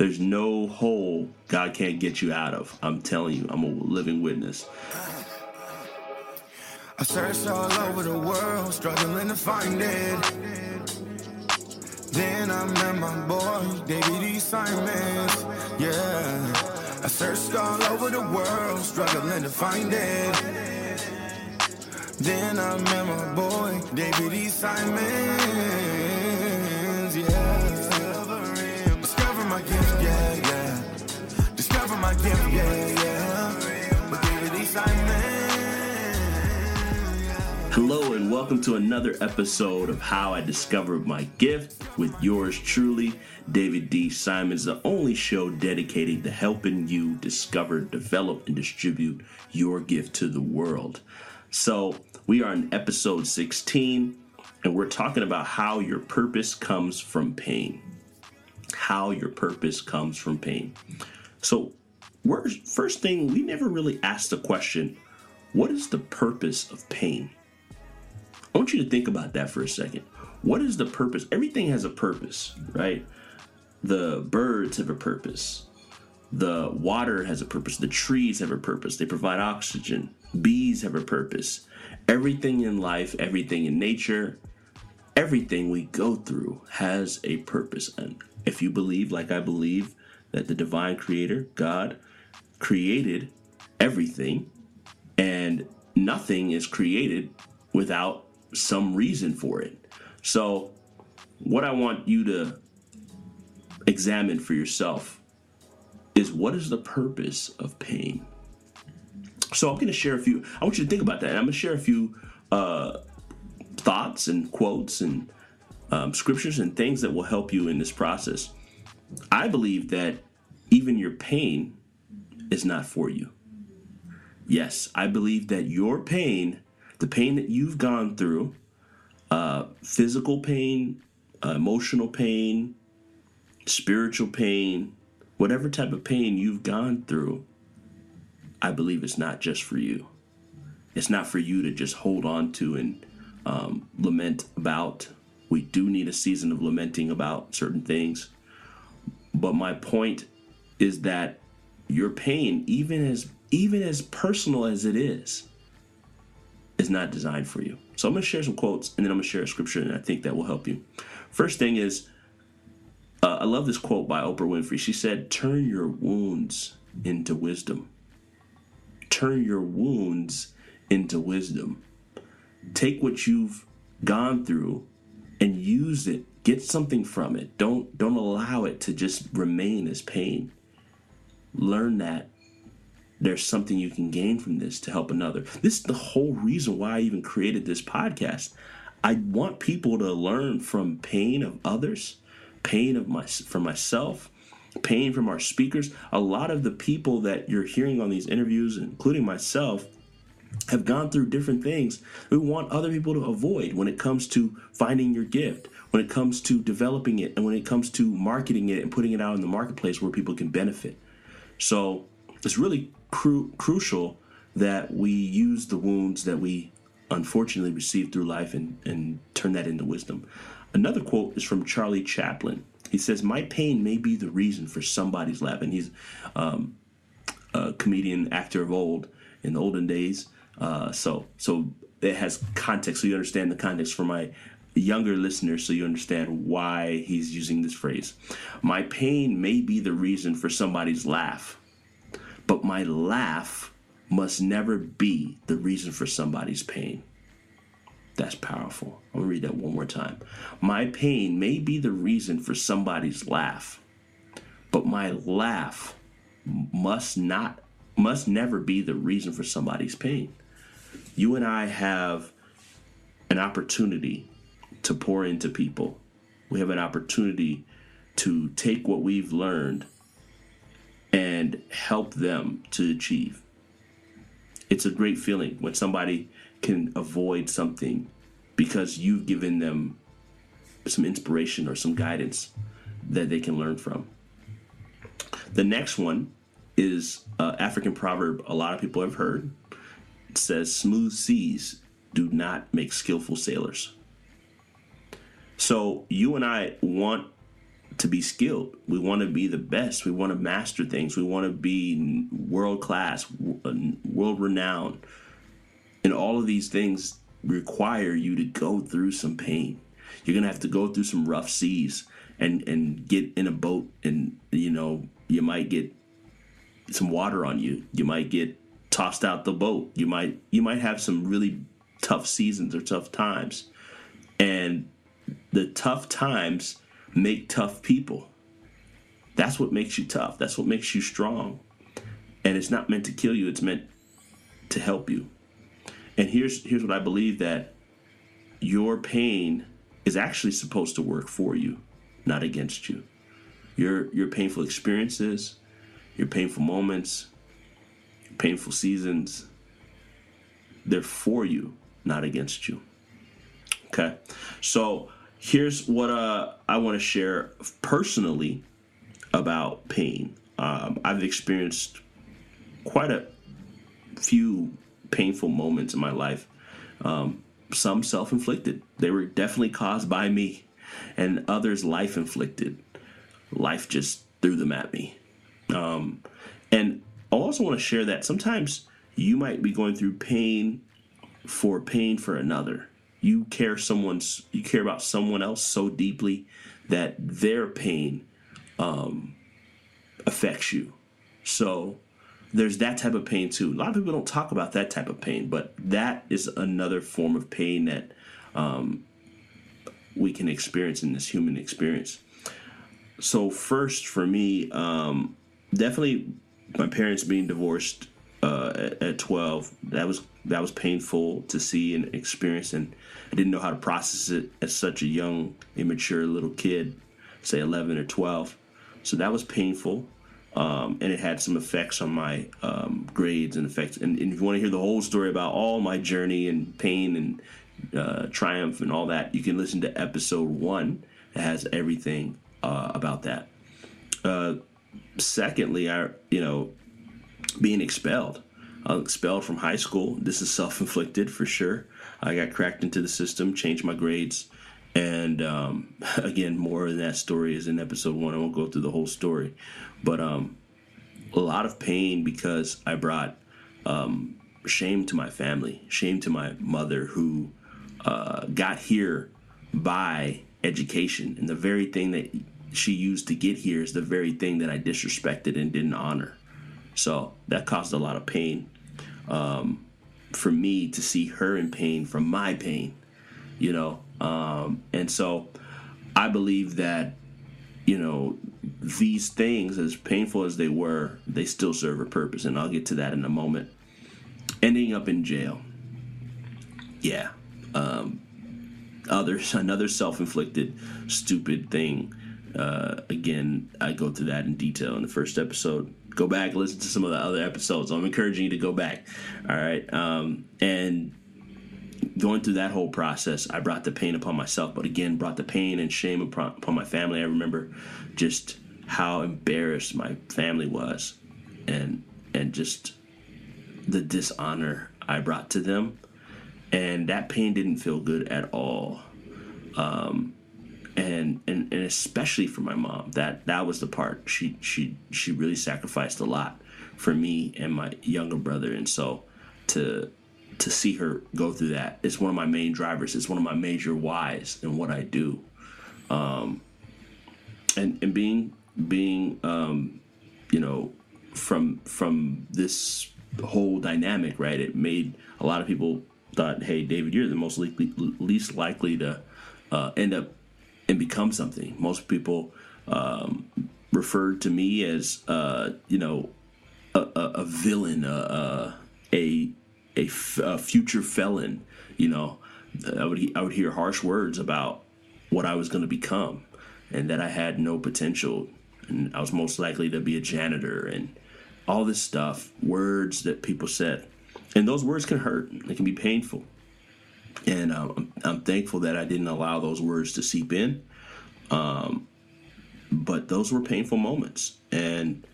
there's no hole God can't get you out of. I'm telling you, I'm a living witness. I searched all over the world, struggling to find it. Then I met my boy, David E. Simons. Yeah. I searched all over the world, struggling to find it. Then I met my boy, David E. Simons. My gift, yeah, yeah. With David E. Simons. Hello, and welcome to another episode of How I Discovered My Gift with yours truly, David D. Simons, the only show dedicated to helping you discover, develop, and distribute your gift to the world. So, we are in episode 16, and we're talking about how your purpose comes from pain. How your purpose comes from pain. So, first thing, we never really asked the question what is the purpose of pain? I want you to think about that for a second. What is the purpose? Everything has a purpose, right? The birds have a purpose. The water has a purpose. The trees have a purpose. They provide oxygen. Bees have a purpose. Everything in life, everything in nature, everything we go through has a purpose. And if you believe, like I believe, that the divine creator, God, created everything and nothing is created without some reason for it. So, what I want you to examine for yourself is what is the purpose of pain? So, I'm going to share a few, I want you to think about that. And I'm going to share a few uh, thoughts and quotes and um, scriptures and things that will help you in this process. I believe that even your pain is not for you. Yes, I believe that your pain, the pain that you've gone through, uh, physical pain, uh, emotional pain, spiritual pain, whatever type of pain you've gone through, I believe it's not just for you. It's not for you to just hold on to and um, lament about. We do need a season of lamenting about certain things. But my point is that your pain, even as even as personal as it is, is not designed for you. So I'm going to share some quotes and then I'm going to share a scripture and I think that will help you. First thing is, uh, I love this quote by Oprah Winfrey. She said, Turn your wounds into wisdom. Turn your wounds into wisdom. Take what you've gone through and use it. Get something from it. Don't don't allow it to just remain as pain. Learn that there's something you can gain from this to help another. This is the whole reason why I even created this podcast. I want people to learn from pain of others, pain of my from myself, pain from our speakers. A lot of the people that you're hearing on these interviews, including myself, have gone through different things we want other people to avoid when it comes to finding your gift, when it comes to developing it, and when it comes to marketing it and putting it out in the marketplace where people can benefit. So it's really cru- crucial that we use the wounds that we unfortunately receive through life and, and turn that into wisdom. Another quote is from Charlie Chaplin. He says, My pain may be the reason for somebody's laugh. And he's um, a comedian, actor of old, in the olden days. Uh, so, so it has context, so you understand the context for my younger listeners, so you understand why he's using this phrase. My pain may be the reason for somebody's laugh but my laugh must never be the reason for somebody's pain. That's powerful. I'm gonna read that one more time. My pain may be the reason for somebody's laugh, but my laugh must not must never be the reason for somebody's pain. You and I have an opportunity to pour into people. We have an opportunity to take what we've learned and help them to achieve. It's a great feeling when somebody can avoid something because you've given them some inspiration or some guidance that they can learn from. The next one is uh, African proverb a lot of people have heard. It says, Smooth seas do not make skillful sailors. So you and I want to be skilled. We want to be the best. We want to master things. We want to be world class, world renowned. And all of these things require you to go through some pain. You're going to have to go through some rough seas and and get in a boat and you know, you might get some water on you. You might get tossed out the boat. You might you might have some really tough seasons or tough times. And the tough times make tough people. That's what makes you tough. That's what makes you strong. And it's not meant to kill you, it's meant to help you. And here's here's what I believe that your pain is actually supposed to work for you, not against you. Your your painful experiences, your painful moments, your painful seasons, they're for you, not against you. Okay? So here's what uh, I want to share personally about pain. Um, I've experienced quite a few painful moments in my life. Um, some self inflicted, they were definitely caused by me, and others life inflicted. Life just threw them at me. Um, and I also want to share that sometimes you might be going through pain for pain for another you care someone's you care about someone else so deeply that their pain um, affects you. So there's that type of pain too. A lot of people don't talk about that type of pain, but that is another form of pain that um, we can experience in this human experience. So first, for me, um, definitely my parents being divorced uh, at, at 12 that was that was painful to see and experience and i didn't know how to process it as such a young immature little kid say 11 or 12 so that was painful um, and it had some effects on my um, grades and effects. And, and, if you want to hear the whole story about all my journey and pain and uh, triumph and all that you can listen to episode one that has everything uh, about that. Uh, secondly i you know being expelled. I was expelled from high school. This is self inflicted for sure. I got cracked into the system, changed my grades. And um, again, more of that story is in episode one. I won't go through the whole story. But um, a lot of pain because I brought um, shame to my family, shame to my mother who uh, got here by education. And the very thing that she used to get here is the very thing that I disrespected and didn't honor. So that caused a lot of pain um, for me to see her in pain from my pain, you know. Um, and so I believe that, you know, these things, as painful as they were, they still serve a purpose. And I'll get to that in a moment. Ending up in jail. Yeah. Um, others, another self inflicted, stupid thing. Uh, again, I go through that in detail in the first episode go back listen to some of the other episodes. I'm encouraging you to go back. All right, um, and going through that whole process, I brought the pain upon myself, but again, brought the pain and shame upon, upon my family. I remember just how embarrassed my family was, and and just the dishonor I brought to them, and that pain didn't feel good at all. Um, and, and and especially for my mom that that was the part she she she really sacrificed a lot for me and my younger brother. And so to to see her go through that it's one of my main drivers. It's one of my major whys in what i do. Um and and being being um you know from from this whole dynamic right it made a lot of people thought hey david you're the most likely, least likely to uh, end up and become something. Most people um, referred to me as, uh, you know, a, a, a villain, a, a, a, future felon, you know, I would I would hear harsh words about what I was going to become, and that I had no potential, and I was most likely to be a janitor, and all this stuff. Words that people said, and those words can hurt. They can be painful, and um, I'm, thankful that I didn't allow those words to seep in. Um, but those were painful moments, and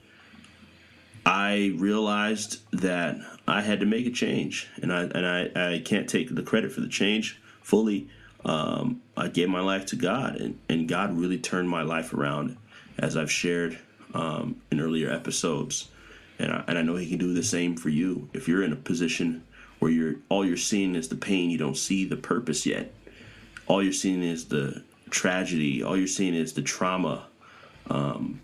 I realized that I had to make a change, and I and I, I can't take the credit for the change fully. Um, I gave my life to God, and, and God really turned my life around, as I've shared um, in earlier episodes, and I, and I know He can do the same for you. If you're in a position where you're all you're seeing is the pain, you don't see the purpose yet. All you're seeing is the tragedy. All you're seeing is the trauma. Um,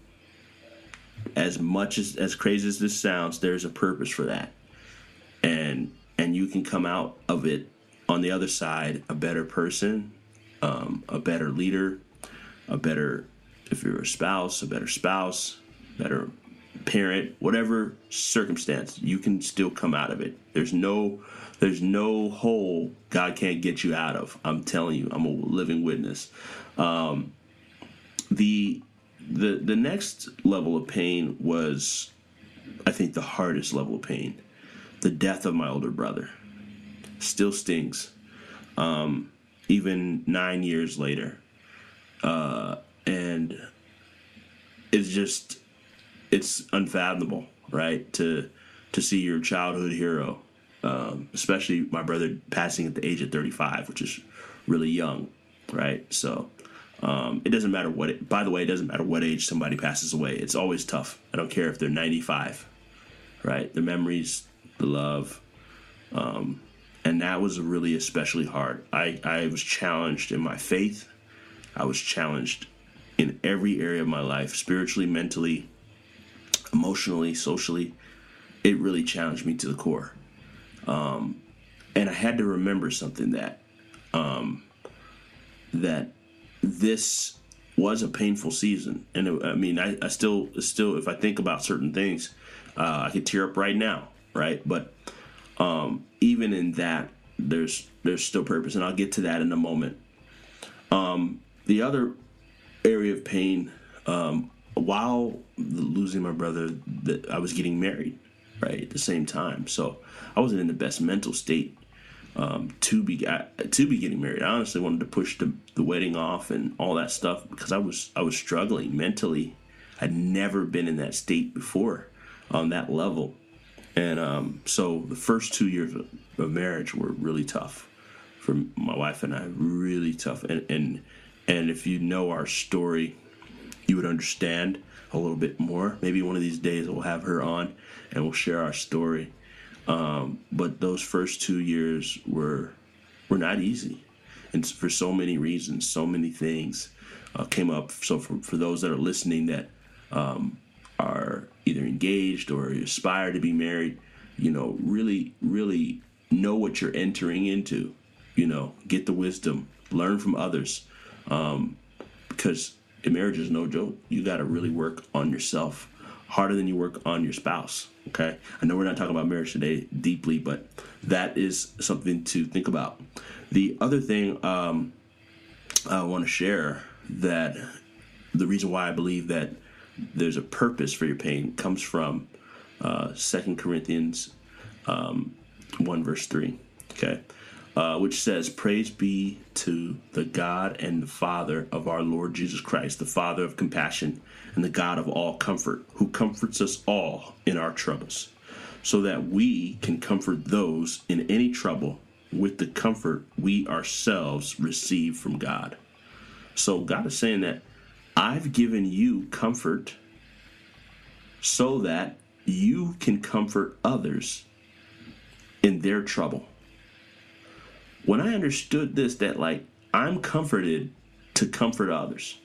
as much as as crazy as this sounds, there's a purpose for that, and and you can come out of it on the other side a better person, um, a better leader, a better if you're a spouse, a better spouse, better parent, whatever circumstance, you can still come out of it. There's no there's no hole God can't get you out of. I'm telling you, I'm a living witness. Um, the the the next level of pain was I think the hardest level of pain. The death of my older brother still stings. Um, even nine years later. Uh, and it's just it's unfathomable, right? To to see your childhood hero, um, especially my brother passing at the age of 35, which is really young, right? So um, it doesn't matter what. It, by the way, it doesn't matter what age somebody passes away. It's always tough. I don't care if they're 95, right? The memories, the love, um, and that was really especially hard. I I was challenged in my faith. I was challenged in every area of my life, spiritually, mentally, emotionally, socially. It really challenged me to the core. Um, and I had to remember something that um, that this was a painful season, and it, I mean, I, I, still, still, if I think about certain things, uh, I could tear up right now, right? But um, even in that, there's there's still purpose, and I'll get to that in a moment. Um, the other area of pain, um, while losing my brother, that I was getting married, right at the same time, so I wasn't in the best mental state um, to be to be getting married. I honestly wanted to push the, the wedding off and all that stuff because I was I was struggling mentally. I'd never been in that state before on that level, and um, so the first two years of, of marriage were really tough for my wife and I. Really tough, and and and if you know our story, you would understand a little bit more. Maybe one of these days we'll have her on and we'll share our story um, but those first two years were were not easy, and for so many reasons, so many things uh, came up. So for for those that are listening that um, are either engaged or aspire to be married, you know, really, really know what you're entering into. You know, get the wisdom, learn from others, um, because marriage is no joke. You got to really work on yourself harder than you work on your spouse. Okay. I know we're not talking about marriage today deeply, but that is something to think about. The other thing um, I want to share that the reason why I believe that there's a purpose for your pain comes from uh, 2 Corinthians um, 1, verse 3. Okay uh, which says, Praise be to the God and the Father of our Lord Jesus Christ, the Father of compassion and the God of all comfort, who comforts us all in our troubles, so that we can comfort those in any trouble with the comfort we ourselves receive from God. So God is saying that I've given you comfort so that you can comfort others in their trouble when I understood this, that like I'm comforted to comfort others.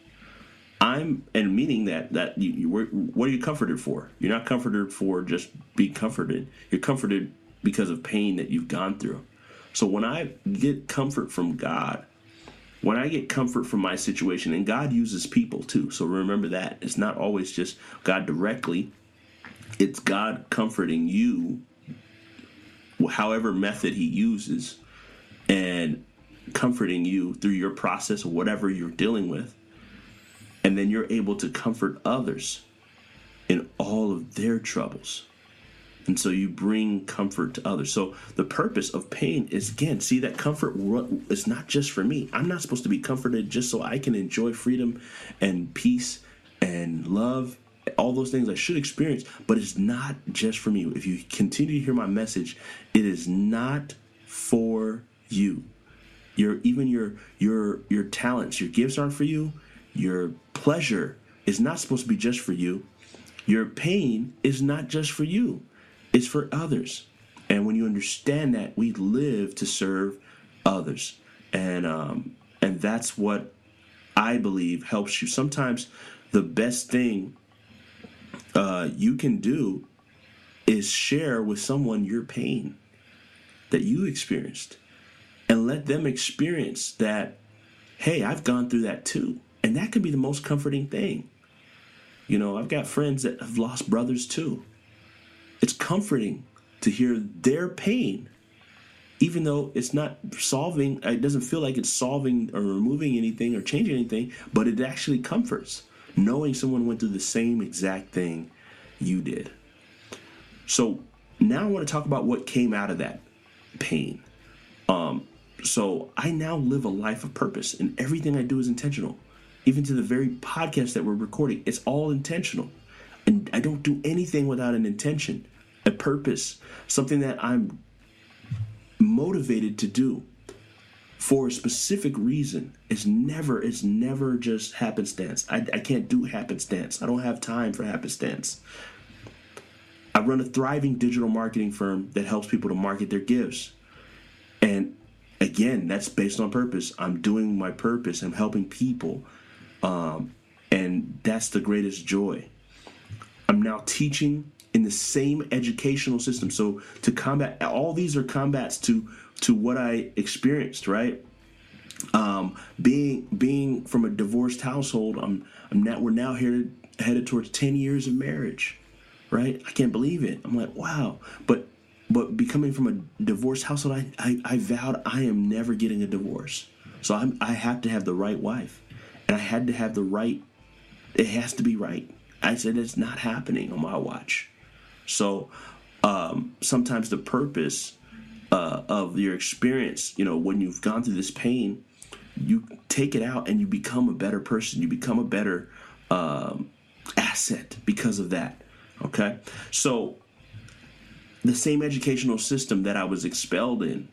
I'm and meaning that that you, you what are you comforted for? You're not comforted for just being comforted. You're comforted because of pain that you've gone through. So when I get comfort from God, when I get comfort from my situation, and God uses people too. So remember that it's not always just God directly. It's God comforting you, however method He uses and comforting you through your process whatever you're dealing with. And then you're able to comfort others in all of their troubles. And so you bring comfort to others. So the purpose of pain is again, see that comfort is not just for me. I'm not supposed to be comforted just so I can enjoy freedom and peace and love, all those things I should experience, but it's not just for me. If you continue to hear my message, it is not for you. Your even your your your talents, your gifts aren't for you. Your pleasure is not supposed to be just for you. Your pain is not just for you. It's for others. And when you understand that, we live to serve others. And um and that's what I believe helps you. Sometimes the best thing uh, you can do is share with someone your pain that you experienced and let them experience that, hey, I've gone through that too. And that can be the most comforting thing. You know, I've got friends that have lost brothers too. It's comforting to hear their pain, even though it's not solving, it doesn't feel like it's solving or removing anything or changing anything, but it actually comforts knowing someone went through the same exact thing you did. So now I want to talk about what came out of that pain. Um, so I now live a life of purpose, and everything I do is intentional. Even to the very podcast that we're recording, it's all intentional. And I don't do anything without an intention, a purpose, something that I'm motivated to do for a specific reason. It's never, it's never just happenstance. I, I can't do happenstance. I don't have time for happenstance. I run a thriving digital marketing firm that helps people to market their gifts. And again, that's based on purpose. I'm doing my purpose. I'm helping people. Um, and that's the greatest joy. I'm now teaching in the same educational system. So to combat all these are combats to to what I experienced, right? Um, being being from a divorced household, I'm I'm now we're now headed headed towards ten years of marriage, right? I can't believe it. I'm like, wow. But but becoming from a divorced household, I I, I vowed I am never getting a divorce. So I'm, I have to have the right wife, and I had to have the right. It has to be right. I said it's not happening on my watch. So um, sometimes the purpose uh, of your experience, you know, when you've gone through this pain, you take it out and you become a better person. You become a better um, asset because of that. Okay. So, the same educational system that I was expelled in,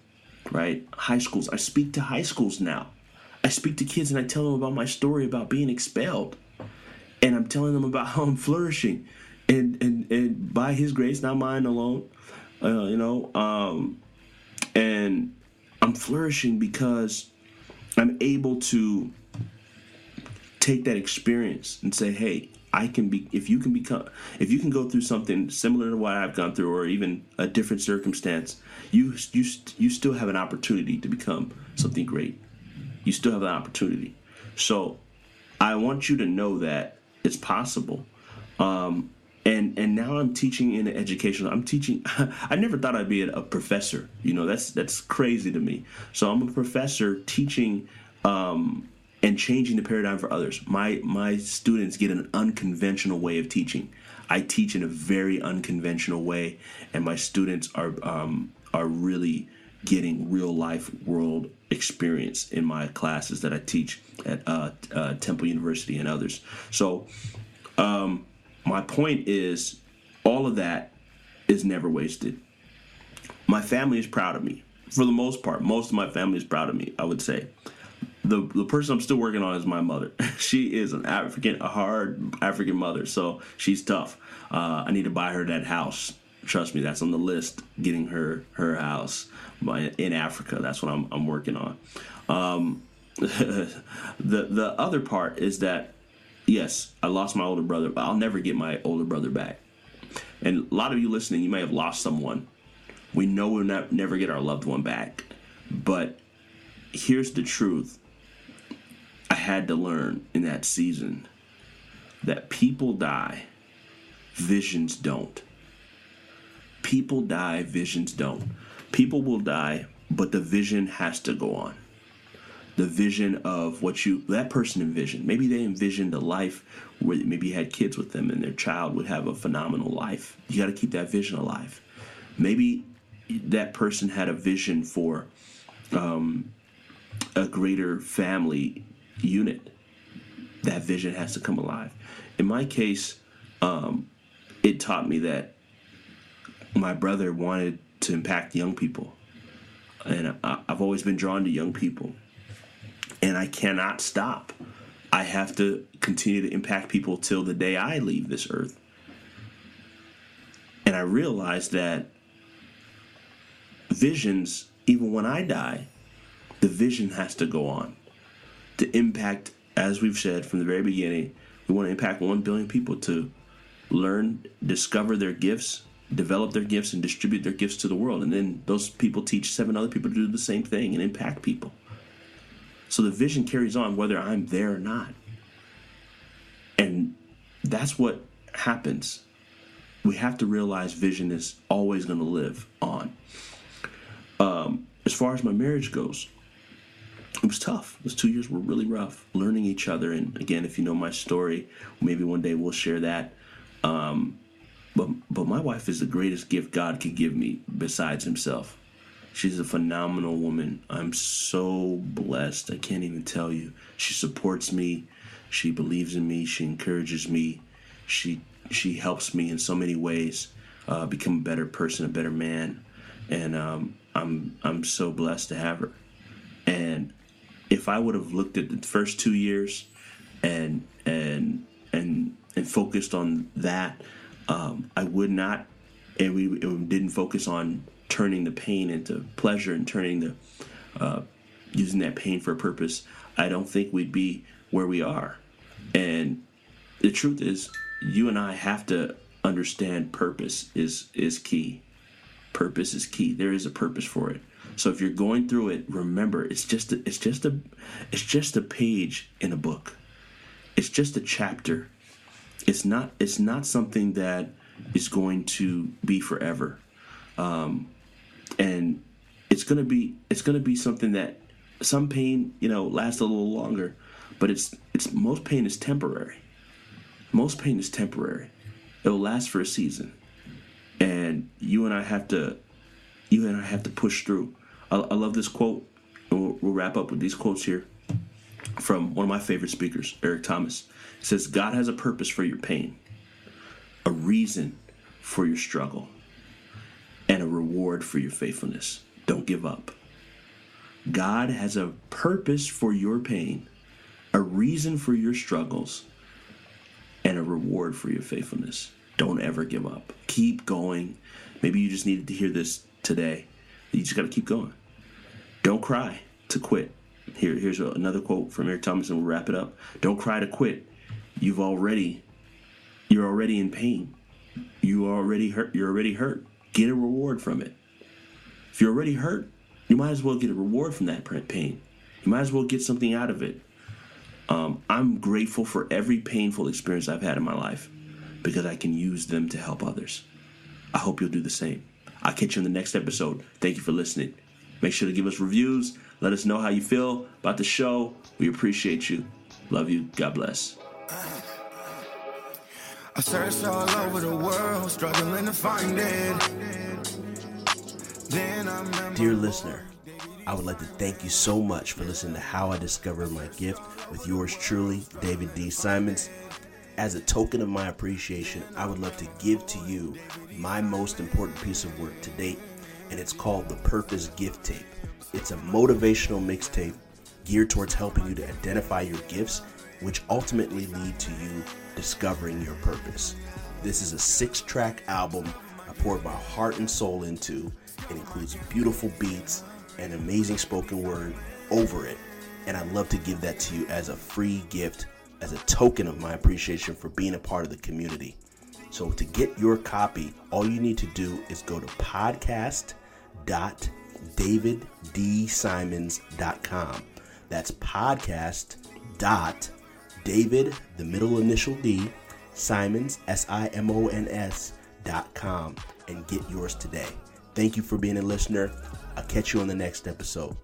right? High schools. I speak to high schools now. I speak to kids and I tell them about my story about being expelled. And I'm telling them about how I'm flourishing. And, and, and by his grace, not mine alone, uh, you know, um, and I'm flourishing because I'm able to take that experience and say, hey, I can be if you can become if you can go through something similar to what I've gone through or even a different circumstance, you you you still have an opportunity to become something great. You still have an opportunity. So I want you to know that it's possible. Um, and and now I'm teaching in education. I'm teaching. I never thought I'd be a, professor. You know, that's that's crazy to me. So I'm a professor teaching um, and changing the paradigm for others. My my students get an unconventional way of teaching. I teach in a very unconventional way, and my students are um, are really getting real life world experience in my classes that I teach at uh, uh, Temple University and others. So. Um, my point is, all of that is never wasted. My family is proud of me. For the most part, most of my family is proud of me, I would say. The, the person I'm still working on is my mother. she is an African, a hard African mother, so she's tough. Uh, I need to buy her that house. Trust me, that's on the list. Getting her her house in Africa. That's what I'm, I'm working on. Um, the the other part is that yes, I lost my older brother, but I'll never get my older brother back. And a lot of you listening, you may have lost someone. We know we'll not, never get our loved one back. But here's the truth had to learn in that season that people die, visions don't. People die, visions don't. People will die, but the vision has to go on. the vision of what you that person envisioned. Maybe they envisioned a life where maybe you had kids with them and their child would have a phenomenal life. You got to keep that vision alive. Maybe that person had a vision for um, a greater family unit. That vision has to come alive. In my case, um, it taught me that my brother wanted to impact young people. And I, I've always been drawn to young people. And I cannot stop. I have to continue to impact people till the day I leave this earth. And I realized that visions, even when I die, the vision has to go on to impact, as we've said from the very beginning, we want to impact 1 billion people to learn, discover their gifts, develop their gifts, and distribute their gifts to the world. And then those people teach seven other people to do the same thing and impact people. So the vision carries on whether I'm there or not. And that's what happens. We have to realize vision is always going to live on. Um, as far as my marriage goes, was tough. Those two years were really rough, learning each other. And again, if you know my story, maybe one day we'll share that. Um, but but my wife is the greatest gift God could give me besides Himself. She's a phenomenal woman. I'm so blessed. I can't even tell you. She supports me. She believes in me. She encourages me. She she helps me in so many ways uh, become a better person, a better man, and um, I'm I'm so blessed to have her. And if I would have looked at the first two years and and and and focused on that, um, I would not, and we, didn't focus on turning the pain into pleasure and turning the uh, using that pain for a purpose. I don't think we'd be where we are. And the truth is, you and I have to understand purpose is is key. Purpose is key. There is a purpose for it. So if you're going through it, remember it's just a, it's just a it's just a page in a book. It's just a chapter. It's not it's not something that is going to be forever. Um, and it's gonna be it's gonna be something that some pain you know lasts a little longer, but it's it's most pain is temporary. Most pain is temporary. It will last for a season, and you and I have to you and I have to push through. I, I love this quote, we'll, we'll wrap up with these quotes here from one of my favorite speakers, Eric Thomas. It says, God has a purpose for your pain, a reason for your struggle, and a reward for your faithfulness. Don't give up. God has a purpose for your pain, a reason for your struggles, and a reward for your faithfulness. Don't ever give up. Keep going. Maybe you just needed to hear this today. You just got to keep going. Don't cry to quit. Here, here's another quote from Eric Thomas, and we'll wrap it up. Don't cry to quit. You've already, you're already in pain. You already hurt. You're already hurt. Get a reward from it. If you're already hurt, you might as well get a reward from that pain. You might as well get something out of it. Um, I'm grateful for every painful experience I've had in my life because I can use them to help others. I hope you'll do the same. I'll catch you in the next episode. Thank you for listening. Make sure to give us reviews. Let us know how you feel about the show. We appreciate you. Love you. God bless. I searched all over the world, struggling to find it. Then Dear listener, I would like to thank you so much for listening to How I Discovered My Gift with yours truly, David D. Simons. As a token of my appreciation, I would love to give to you my most important piece of work to date, and it's called the Purpose Gift Tape. It's a motivational mixtape geared towards helping you to identify your gifts, which ultimately lead to you discovering your purpose. This is a six track album I poured my heart and soul into. It includes beautiful beats and amazing spoken word over it. And I'd love to give that to you as a free gift, as a token of my appreciation for being a part of the community. So to get your copy, all you need to do is go to podcast.davidsimons.com. That's podcast dot David, the middle initial D, Simons, S I M O N S dot com, and get yours today. Thank you for being a listener. I'll catch you on the next episode.